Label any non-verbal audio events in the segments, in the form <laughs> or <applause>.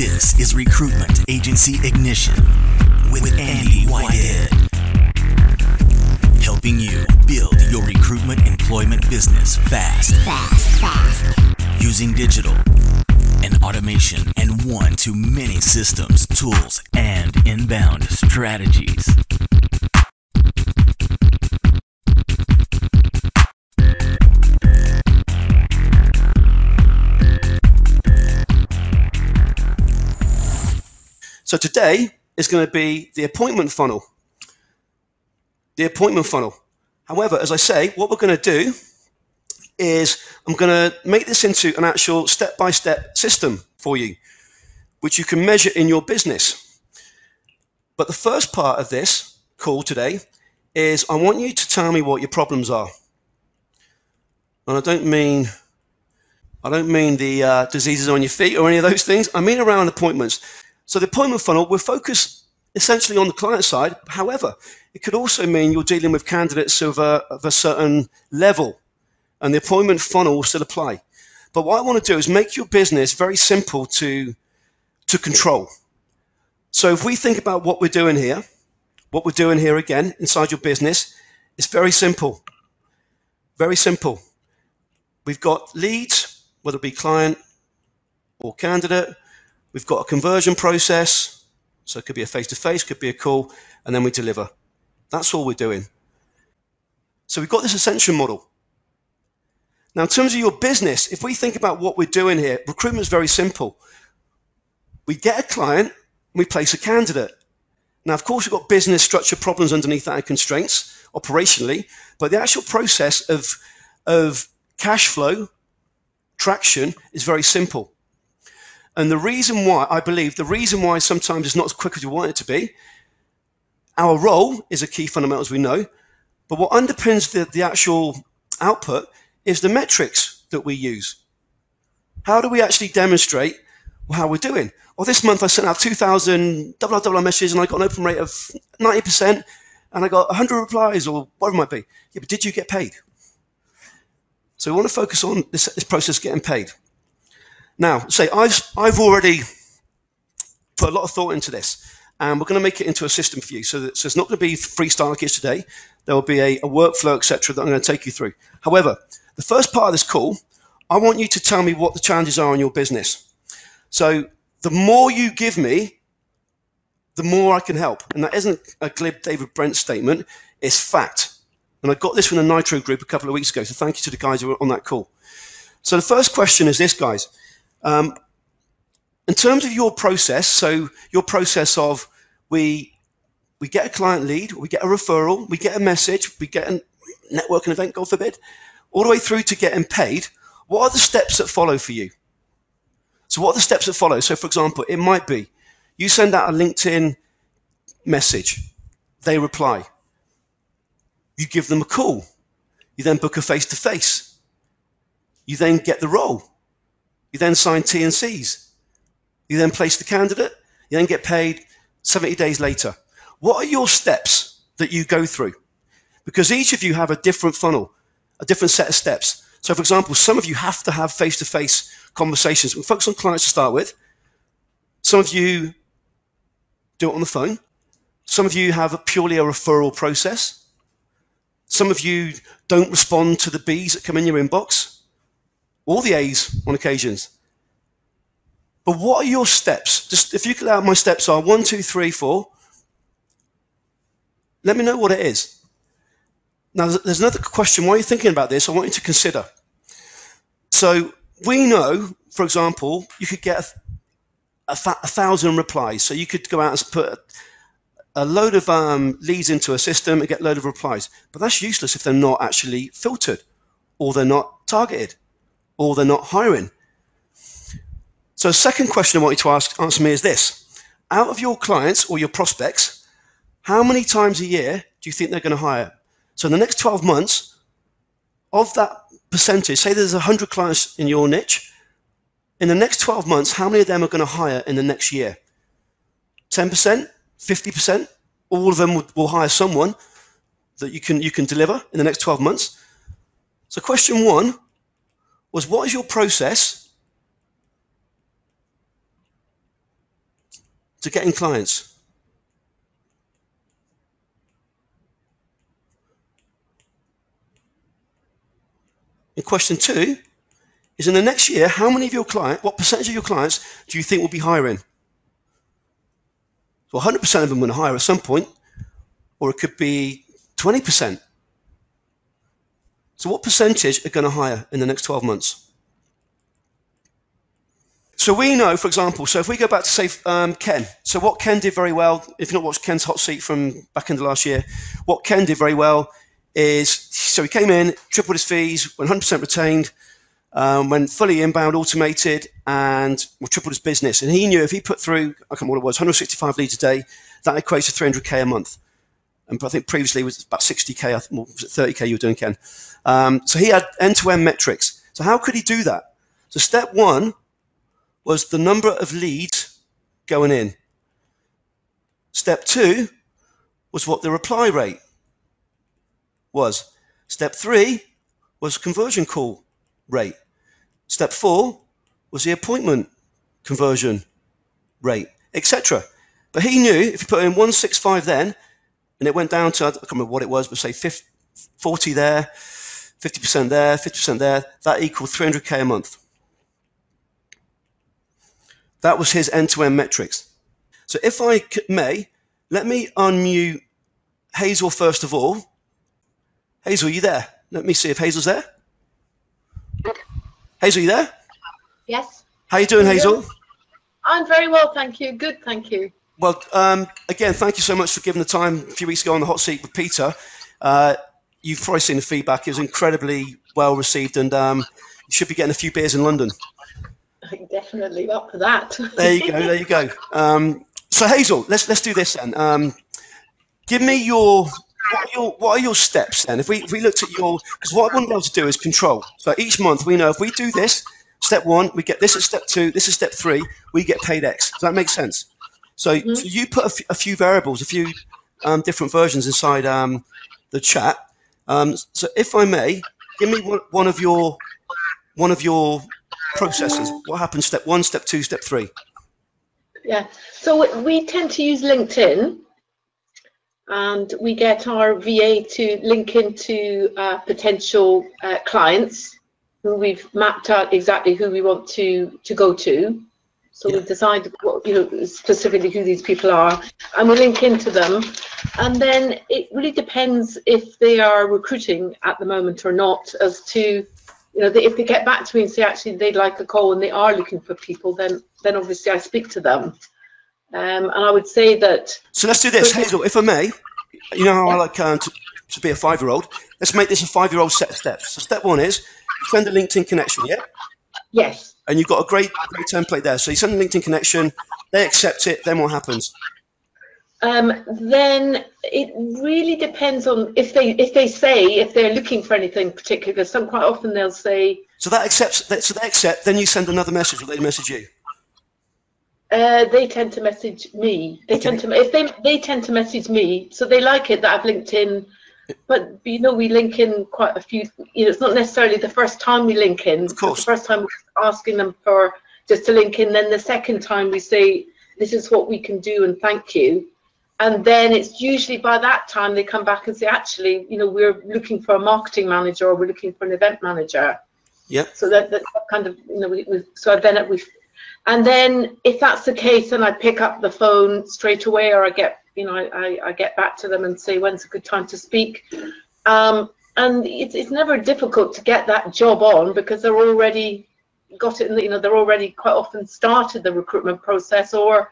This is Recruitment Agency Ignition with, Andy Whitehead. Helping you build your recruitment employment business fast, fast, fast. Using digital and automation and one to many systems, tools, and inbound strategies. So today is going to be the appointment funnel. The appointment funnel. However, as I say, what we're going to do is I'm going to make this into an actual step-by-step system for you, which you can measure in your business. But the first part of this call today is I want you to tell me what your problems are. And I don't mean I don't mean the uh, diseases on your feet or any of those things. I mean around appointments. So the appointment funnel, we're focused essentially on the client side. However, it could also mean you're dealing with candidates of a, of a certain level, and the appointment funnel will still apply. But what I want to do is make your business very simple to, to control. So if we think about what we're doing here, what we're doing here again inside your business, it's very simple. Very simple. We've got leads, whether it be client or candidate. We've got a conversion process, so it could be a face-to-face, could be a call, and then we deliver. That's all we're doing. So we've got this ascension model. Now, in terms of your business, if we think about what we're doing here, recruitment is very simple. We get a client, we place a candidate. Now, of course, we've got business structure problems underneath that and constraints operationally, but the actual process of, of cash flow, traction is very simple. And the reason why, I believe, the reason why sometimes it's not as quick as you want it to be, our role is a key fundamental, as we know, but what underpins the, the actual output is the metrics that we use. How do we actually demonstrate how we're doing? Well, this month I sent out 2,000 double messages and I got an open rate of 90% and I got 100 replies or whatever it might be. Yeah, but did you get paid? So we want to focus on this, this process getting paid. Now, say I've, I've already put a lot of thought into this, and we're going to make it into a system for you. So, that, so it's not going to be freestyle like it is today. There will be a, a workflow, etc., that I'm going to take you through. However, the first part of this call, I want you to tell me what the challenges are in your business. So the more you give me, the more I can help. And that isn't a glib David Brent statement, it's fact. And I got this from the Nitro group a couple of weeks ago, so thank you to the guys who were on that call. So the first question is this, guys. Um, in terms of your process, so your process of we we get a client lead, we get a referral, we get a message, we get a networking event, God forbid, all the way through to getting paid. What are the steps that follow for you? So what are the steps that follow? So for example, it might be you send out a LinkedIn message, they reply. You give them a call. You then book a face to face. You then get the role. You then sign T&Cs. You then place the candidate. You then get paid 70 days later. What are your steps that you go through? Because each of you have a different funnel, a different set of steps. So, for example, some of you have to have face to face conversations. We focus on clients to start with. Some of you do it on the phone. Some of you have a purely a referral process. Some of you don't respond to the Bs that come in your inbox all the A's on occasions. But what are your steps? Just if you could out my steps are one, two, three, four. Let me know what it is. Now, there's another question. While you're thinking about this, I want you to consider. So we know, for example, you could get a, a, a thousand replies. So you could go out and put a load of um, leads into a system and get a load of replies. But that's useless if they're not actually filtered or they're not targeted or they're not hiring. So, second question I want you to ask, answer me is this: Out of your clients or your prospects, how many times a year do you think they're going to hire? So, in the next 12 months, of that percentage, say there's 100 clients in your niche, in the next 12 months, how many of them are going to hire in the next year? 10%, 50%? All of them will, will hire someone that you can you can deliver in the next 12 months. So, question one was what is your process to getting clients? And question two is in the next year, how many of your clients, what percentage of your clients do you think will be hiring? So 100% of them will hire at some point, or it could be 20%. So what percentage are going to hire in the next 12 months? So we know, for example, so if we go back to say um, Ken, so what Ken did very well, if you've not watched Ken's hot seat from back in the last year, what Ken did very well is so he came in, tripled his fees, 100% retained, um, went fully inbound, automated, and well, tripled his business. And he knew if he put through, I can't remember what it was, 165 leads a day, that equates to 300k a month. And I think previously it was about 60k, I think, well, was it 30k you were doing, Ken? Um, so he had end-to-end metrics. So how could he do that? So step one was the number of leads going in. Step two was what the reply rate was. Step three was conversion call rate. Step four was the appointment conversion rate, etc. But he knew if you put in 165 then, and it went down to, I can't remember what it was, but say 50, 40 there, 50% there, 50% there, that equals 300k a month. That was his end-to-end metrics. So if I may, let me unmute Hazel first of all. Hazel, are you there? Let me see if Hazel's there. Hazel, are you there? Yes. How are you doing, Hazel? I'm very well, thank you. Good, thank you. Well, um, again, thank you so much for giving the time a few weeks ago on the hot seat with Peter. Uh, you've probably seen the feedback; it was incredibly well received, and um, you should be getting a few beers in London. <laughs> Definitely up for that. there you go. There you go. Um, so Hazel, let's let's do this then. Um, give me your what are your what are your steps then? If we if we looked at your because what I want to be able to do is control. So each month we know if we do this, step one, we get this at step two, this is step three, we get paid X. Does that make sense? So, mm-hmm. so you put a, f- a few variables, a few um, different versions inside um, the chat. Um, so if I may, give me one, one of your one of your processes. What happens step one, step two, step three? Yeah. So we tend to use LinkedIn and we get our VA to link into uh, potential uh, clients who we've mapped out exactly who we want to to go to. So yeah. we've decided what you know specifically who these people are, and we link into them. And then it really depends if they are recruiting at the moment or not, as to you know if they get back to me and say actually they'd like a call and they are looking for people, then then obviously I speak to them. Um, and I would say that. So let's do this, Hazel, if I may. You know how yeah. I like um, to, to be a five year old? Let's make this a five year old set of steps. So, step one is send a LinkedIn connection, yeah? Yes. And you've got a great, great template there. So, you send a LinkedIn connection, they accept it, then what happens? Um, then it really depends on if they if they say if they're looking for anything particular. Because some quite often they'll say. So that accepts. So they accept. Then you send another message, or they message you. Uh, they tend to message me. They okay. tend to if they they tend to message me, so they like it that I've linked in. But you know, we link in quite a few. You know, it's not necessarily the first time we link in. Of course. The first time we're asking them for just to link in. Then the second time we say, "This is what we can do," and thank you. And then it's usually by that time they come back and say, "Actually, you know, we're looking for a marketing manager or we're looking for an event manager." Yeah. So that, that kind of you know we, we so then we and then if that's the case, then I pick up the phone straight away, or I get, you know, I, I get back to them and say when's a good time to speak. Um, and it's, it's never difficult to get that job on because they're already got it, the, you know, they're already quite often started the recruitment process or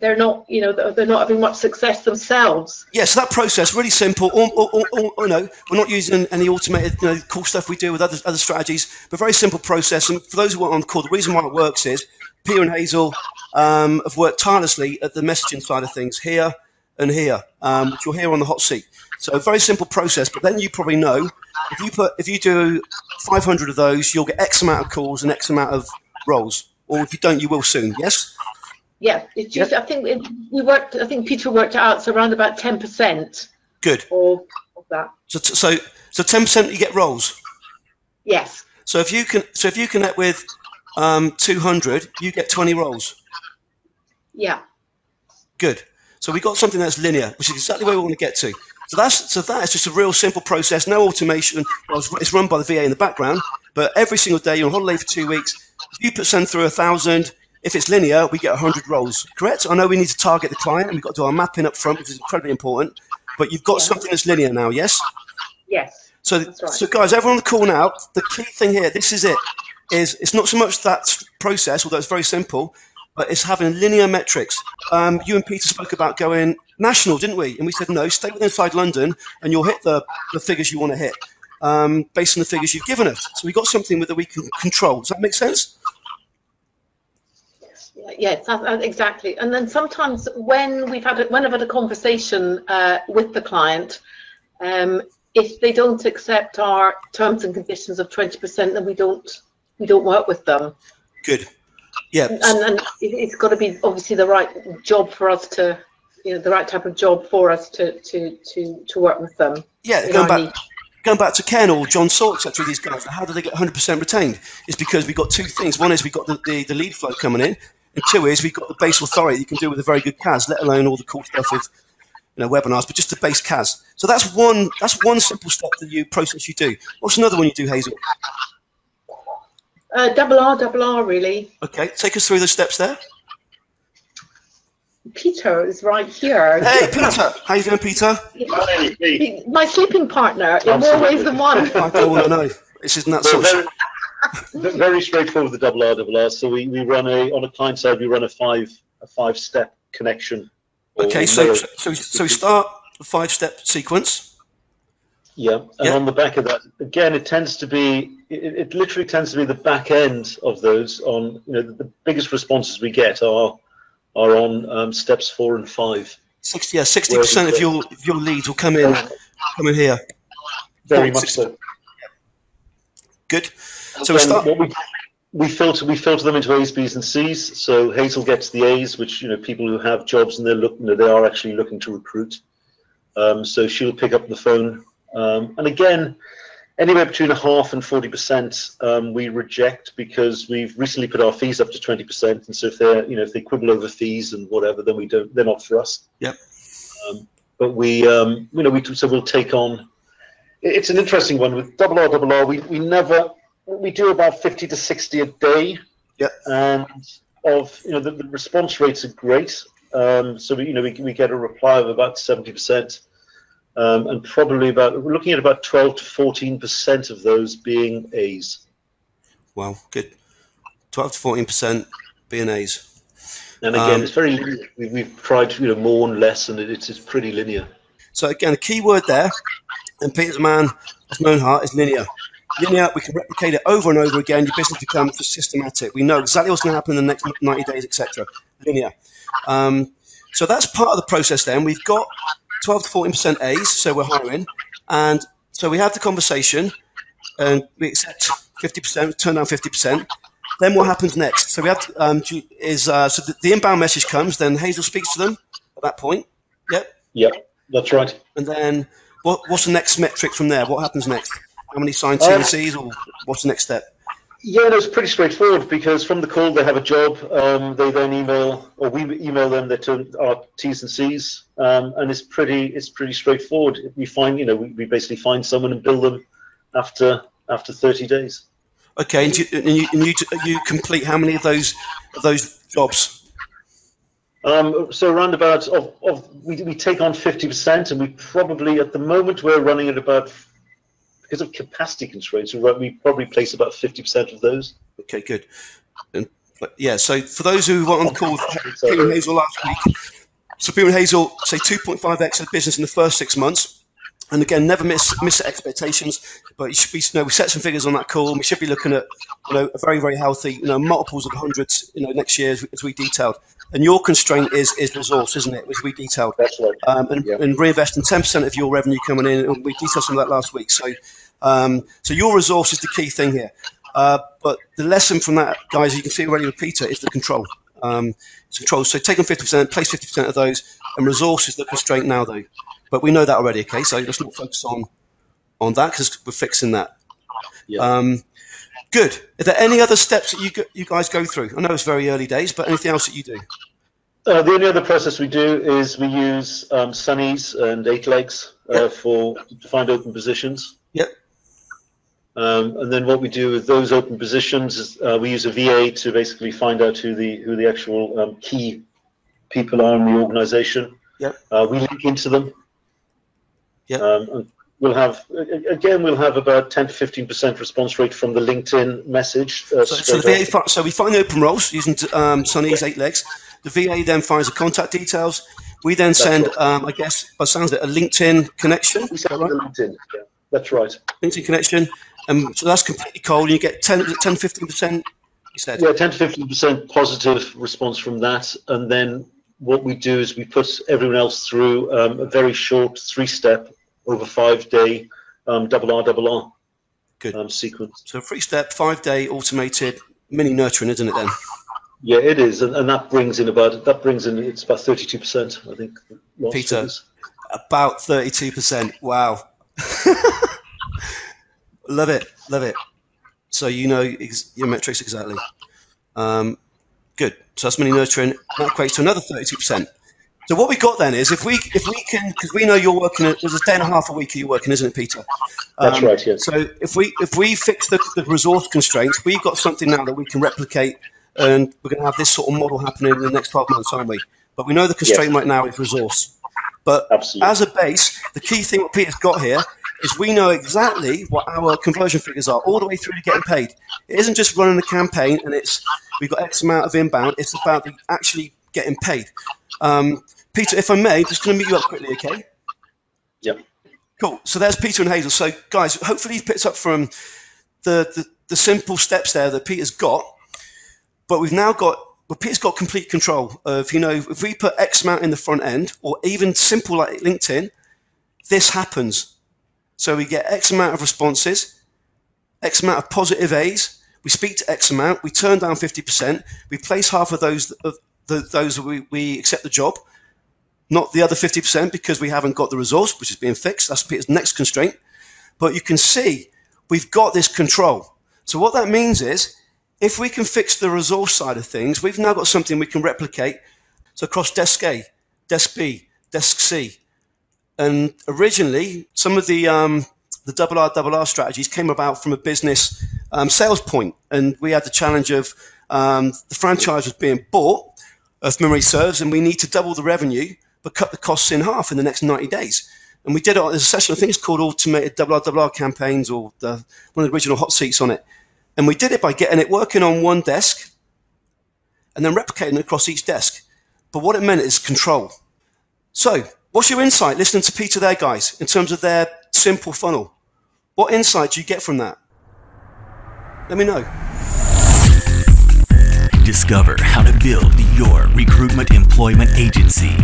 they're not, you know, they're not having much success themselves. Yeah, so that process really simple. Or, or, or, or, no, we're not using any automated, you know, cool stuff we do with other other strategies, but very simple process. And for those who aren't on the call, the reason why it works is Peter and Hazel um, have worked tirelessly at the messaging side of things here and here, um, which you'll hear on the hot seat. So a very simple process, but then you probably know if you put if you do 500 of those, you'll get X amount of calls and X amount of roles, or if you don't, you will soon. Yes. Yeah, it's just yep. I think it, we worked. I think Peter worked it out. So around about ten percent. Good. Of, of that. So so so ten percent you get roles. Yes. So if you can so if you connect with um, 200, you get 20 roles. Yeah. Good. So we got something that's linear, which is exactly where we want to get to. So that's so that is just a real simple process, no automation. Well, it's- it's run by the VA in the background, but every single day you're on holiday for two weeks. If you put send through a thousand, if it's linear, we get hundred roles. Correct? I know we need to target the client and we've got to do our mapping up front, which is incredibly important. But you've got Yeah. something that's linear now, yes? Yes. So, right. so guys, everyone on the call now, the key thing here, this is it, is it's not so much that process, although it's very simple, but it's having linear metrics. Um, you and Peter spoke about going national, didn't we? And we said no, stay within inside London, and you'll hit the, the figures you want to hit um, based on the figures you've given us. So we got something that we can control. Does that make sense? Yes, exactly. And then sometimes when we've had a, when I've had a conversation uh, with the client, um, if they don't accept our terms and conditions of twenty percent, then we don't we don't work with them. Good. Yeah. And and it, it's got to be obviously the right job for us to, you know, the right type of job for us to to to to work with them. Yeah, going back, niche. going back to Ken or John Salt, etc. These guys, how do they get 100% retained? It's because we've got two things. One is we've got the, the, the lead flow coming in, and two is we've got the base authority you can do with a very good CAS, let alone all the cool stuff with you know webinars, but just the base CAS. So that's one that's one simple step that you process you do. What's another one you do, Hazel? Uh, double R, double R, really. Okay, take us through the steps there. Peter is right here. Hey, Peter, how you doing, Peter? Hi, Pete. My sleeping partner in more ways than one. I don't want to know. This isn't that sort very, very straightforward with the double R double R. So we, we run a on a client side we run a five a five step connection. Okay, so so so we start the five step sequence. Yeah, and Yeah. on the back of that again it tends to be it, it literally tends to be the back end of those on you know the, biggest responses we get are are on um, steps four and five. 60, yeah, 60% of your of your leads will come in come in here. Very much so. Good. So we start. what we we filter we filter them into A's, B's, and C's. So Hazel gets the A's, which you know people who have jobs and they're looking, you know, they are actually looking to recruit. Um, so she'll pick up the phone, um, and again, anywhere between a half and forty percent um, we reject because we've recently put our fees up to twenty percent, and so if they're you know if they quibble over fees and whatever, then we don't they're not for us. Yep. Um, but we um, you know we so we'll take on. It's an interesting one with double R double R. We we never we do about 50 to 60 a day Yep. and of you know the, the response rates are great um, so we you know we, we get a reply of about 70 percent um, and probably about we're looking at about 12 to 14 percent of those being a's Well, good. 12 to 14% B&A's. and again Um, it's very linear. we, we've tried you know more and less and it's, it's pretty linear So again, a key word there, and Peter's a man of known heart, is linear. Linear, we can replicate it over and over again. Your business becomes systematic. We know exactly what's going to happen in the next 90 days, etc. Linear. Um, so that's part of the process then. We've got 12 to 14% A's, so we're hiring. And so we have the conversation, and we accept 50%, turn down 50%. Then what happens next? So we have to, um, is uh, so the, the inbound message comes. Then Hazel speaks to them at that point. Yep. Yep, that's right And then what, what's the next metric from there? What happens next? How many signed Um, TNCs or what's the next step? Yeah, no, it's pretty straightforward because from the call they have a job. Um, they then email or we email them their term, our T's and C's, um, and it's pretty it's pretty straightforward. We find you know we, we basically find someone and bill them after after 30 days. Okay, and you, and you, and you, you complete how many of those of those jobs? Um, so around about of, of we, we take on 50% and we probably at the moment we're running at about because of capacity constraints we we probably place about 50% of those. Okay, good. And yeah, so for those who weren't on call <laughs> with Hazel last week, so Hazel say 2.5x of the business in the first six months. And again, never miss miss expectations. But you should be, you know, we set some figures on that call, and we should be looking at, you know, a very very healthy, you know, multiples of hundreds, you know, next year as, we- as we detailed. And your constraint is is resource, isn't it? As we detailed. That's right. um, and, Yeah. and reinvesting 10% of your revenue coming in. And we detailed some of that last week. So, um, so your resource is the key thing here. Uh, but the lesson from that, guys, you can see already with Peter, is the control. Um, it's control. So take on 50%, place 50% of those, and resource is the constraint now, though. But we know that already, okay? So let's not focus on on that because we're fixing that. Yeah. Um, good. Are there any other steps that you go, you guys go through? I know it's very early days, but anything else that you do? Uh, the only other process we do is we use um, Sunnies and Eight Legs uh, for to find open positions. Yep. Um, and then what we do with those open positions is uh, we use a VA to basically find out who the who the actual um, key people are in the organisation. Yep. Uh, we link into them. Yep. Um, and we'll have again we'll have about 10 to 15 percent response rate from the LinkedIn message. Uh, So, so, the VA, so we find the open roles using um, Sunny's eight legs. The VA then finds the contact details. We then send, right. um, I guess, by sounds of it, a LinkedIn connection. We send right? LinkedIn. Yeah, that's right. LinkedIn connection. Um, so that's completely cold. And you get 10, 10 15%, you said. Yeah, 10 to 15 percent positive response from that, and then what we do is we put everyone else through um, a very short three-step over five-day um, double R double R Good. um, sequence. So three step, five day automated mini nurturing, isn't it then? Yeah, it is, and, and that brings in about that brings in it's about 32 percent, I think. Peter. About 32%. Wow. <laughs> love it. Love it. So you know ex- your metrics exactly. Um, good. So that's mini nurturing. That equates to another 32%. So what we got then is if we if we can because we know you're working there's a day and a half a week you're working isn't it Peter? That's Um, right. Yes. So if we if we fix the, the resource constraints, we've got something now that we can replicate, and we're going to have this sort of model happening in the next 12 months, aren't we? But we know the constraint right now is resource. But Absolutely. as a base, the key thing what Peter's got here is we know exactly what our conversion figures are all the way through to getting paid. It isn't just running a campaign and it's we've got X amount of inbound. It's about the actually getting paid. Um, Peter, if I may, just going to meet you up quickly, okay? Yep. Cool. So there's Peter and Hazel. So guys, hopefully you picked up from the, the the simple steps there that Peter's got, but we've now got. Well, Peter's got complete control of, you know, if we put X amount in the front end, or even simple like LinkedIn, this happens. So we get X amount of responses, X amount of positive A's. We speak to X amount. We turn down 50%. We place half of those of the, those that we, we accept the job, not the other 50% because we haven't got the resource, which is being fixed. That's Peter's next constraint. But you can see we've got this control. So what that means is if we can fix the resource side of things, we've now got something we can replicate. So across desk A, desk B, desk C, and originally some of the um, the double R double R strategies came about from a business um, sales point, and we had the challenge of um, the franchise was being bought, if memory serves, and we need to double the revenue but cut the costs in half in the next 90 days. And we did it. There's a session, I think it's called Automated Double R Double R campaigns, or the, one of the original hot seats on it. And we did it by getting it working on one desk and then replicating it across each desk. But what it meant is control. So, what's your insight listening to Peter there, guys, in terms of their simple funnel? What insight do you get from that? Let me know. Discover how to build your recruitment employment agency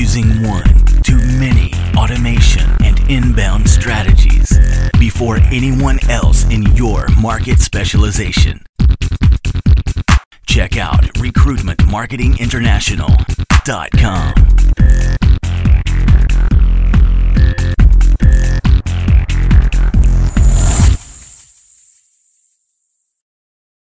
using one to many automation and inbound strategies before anyone else in your market specialization. Check out recruitmentmarketinginternational.com.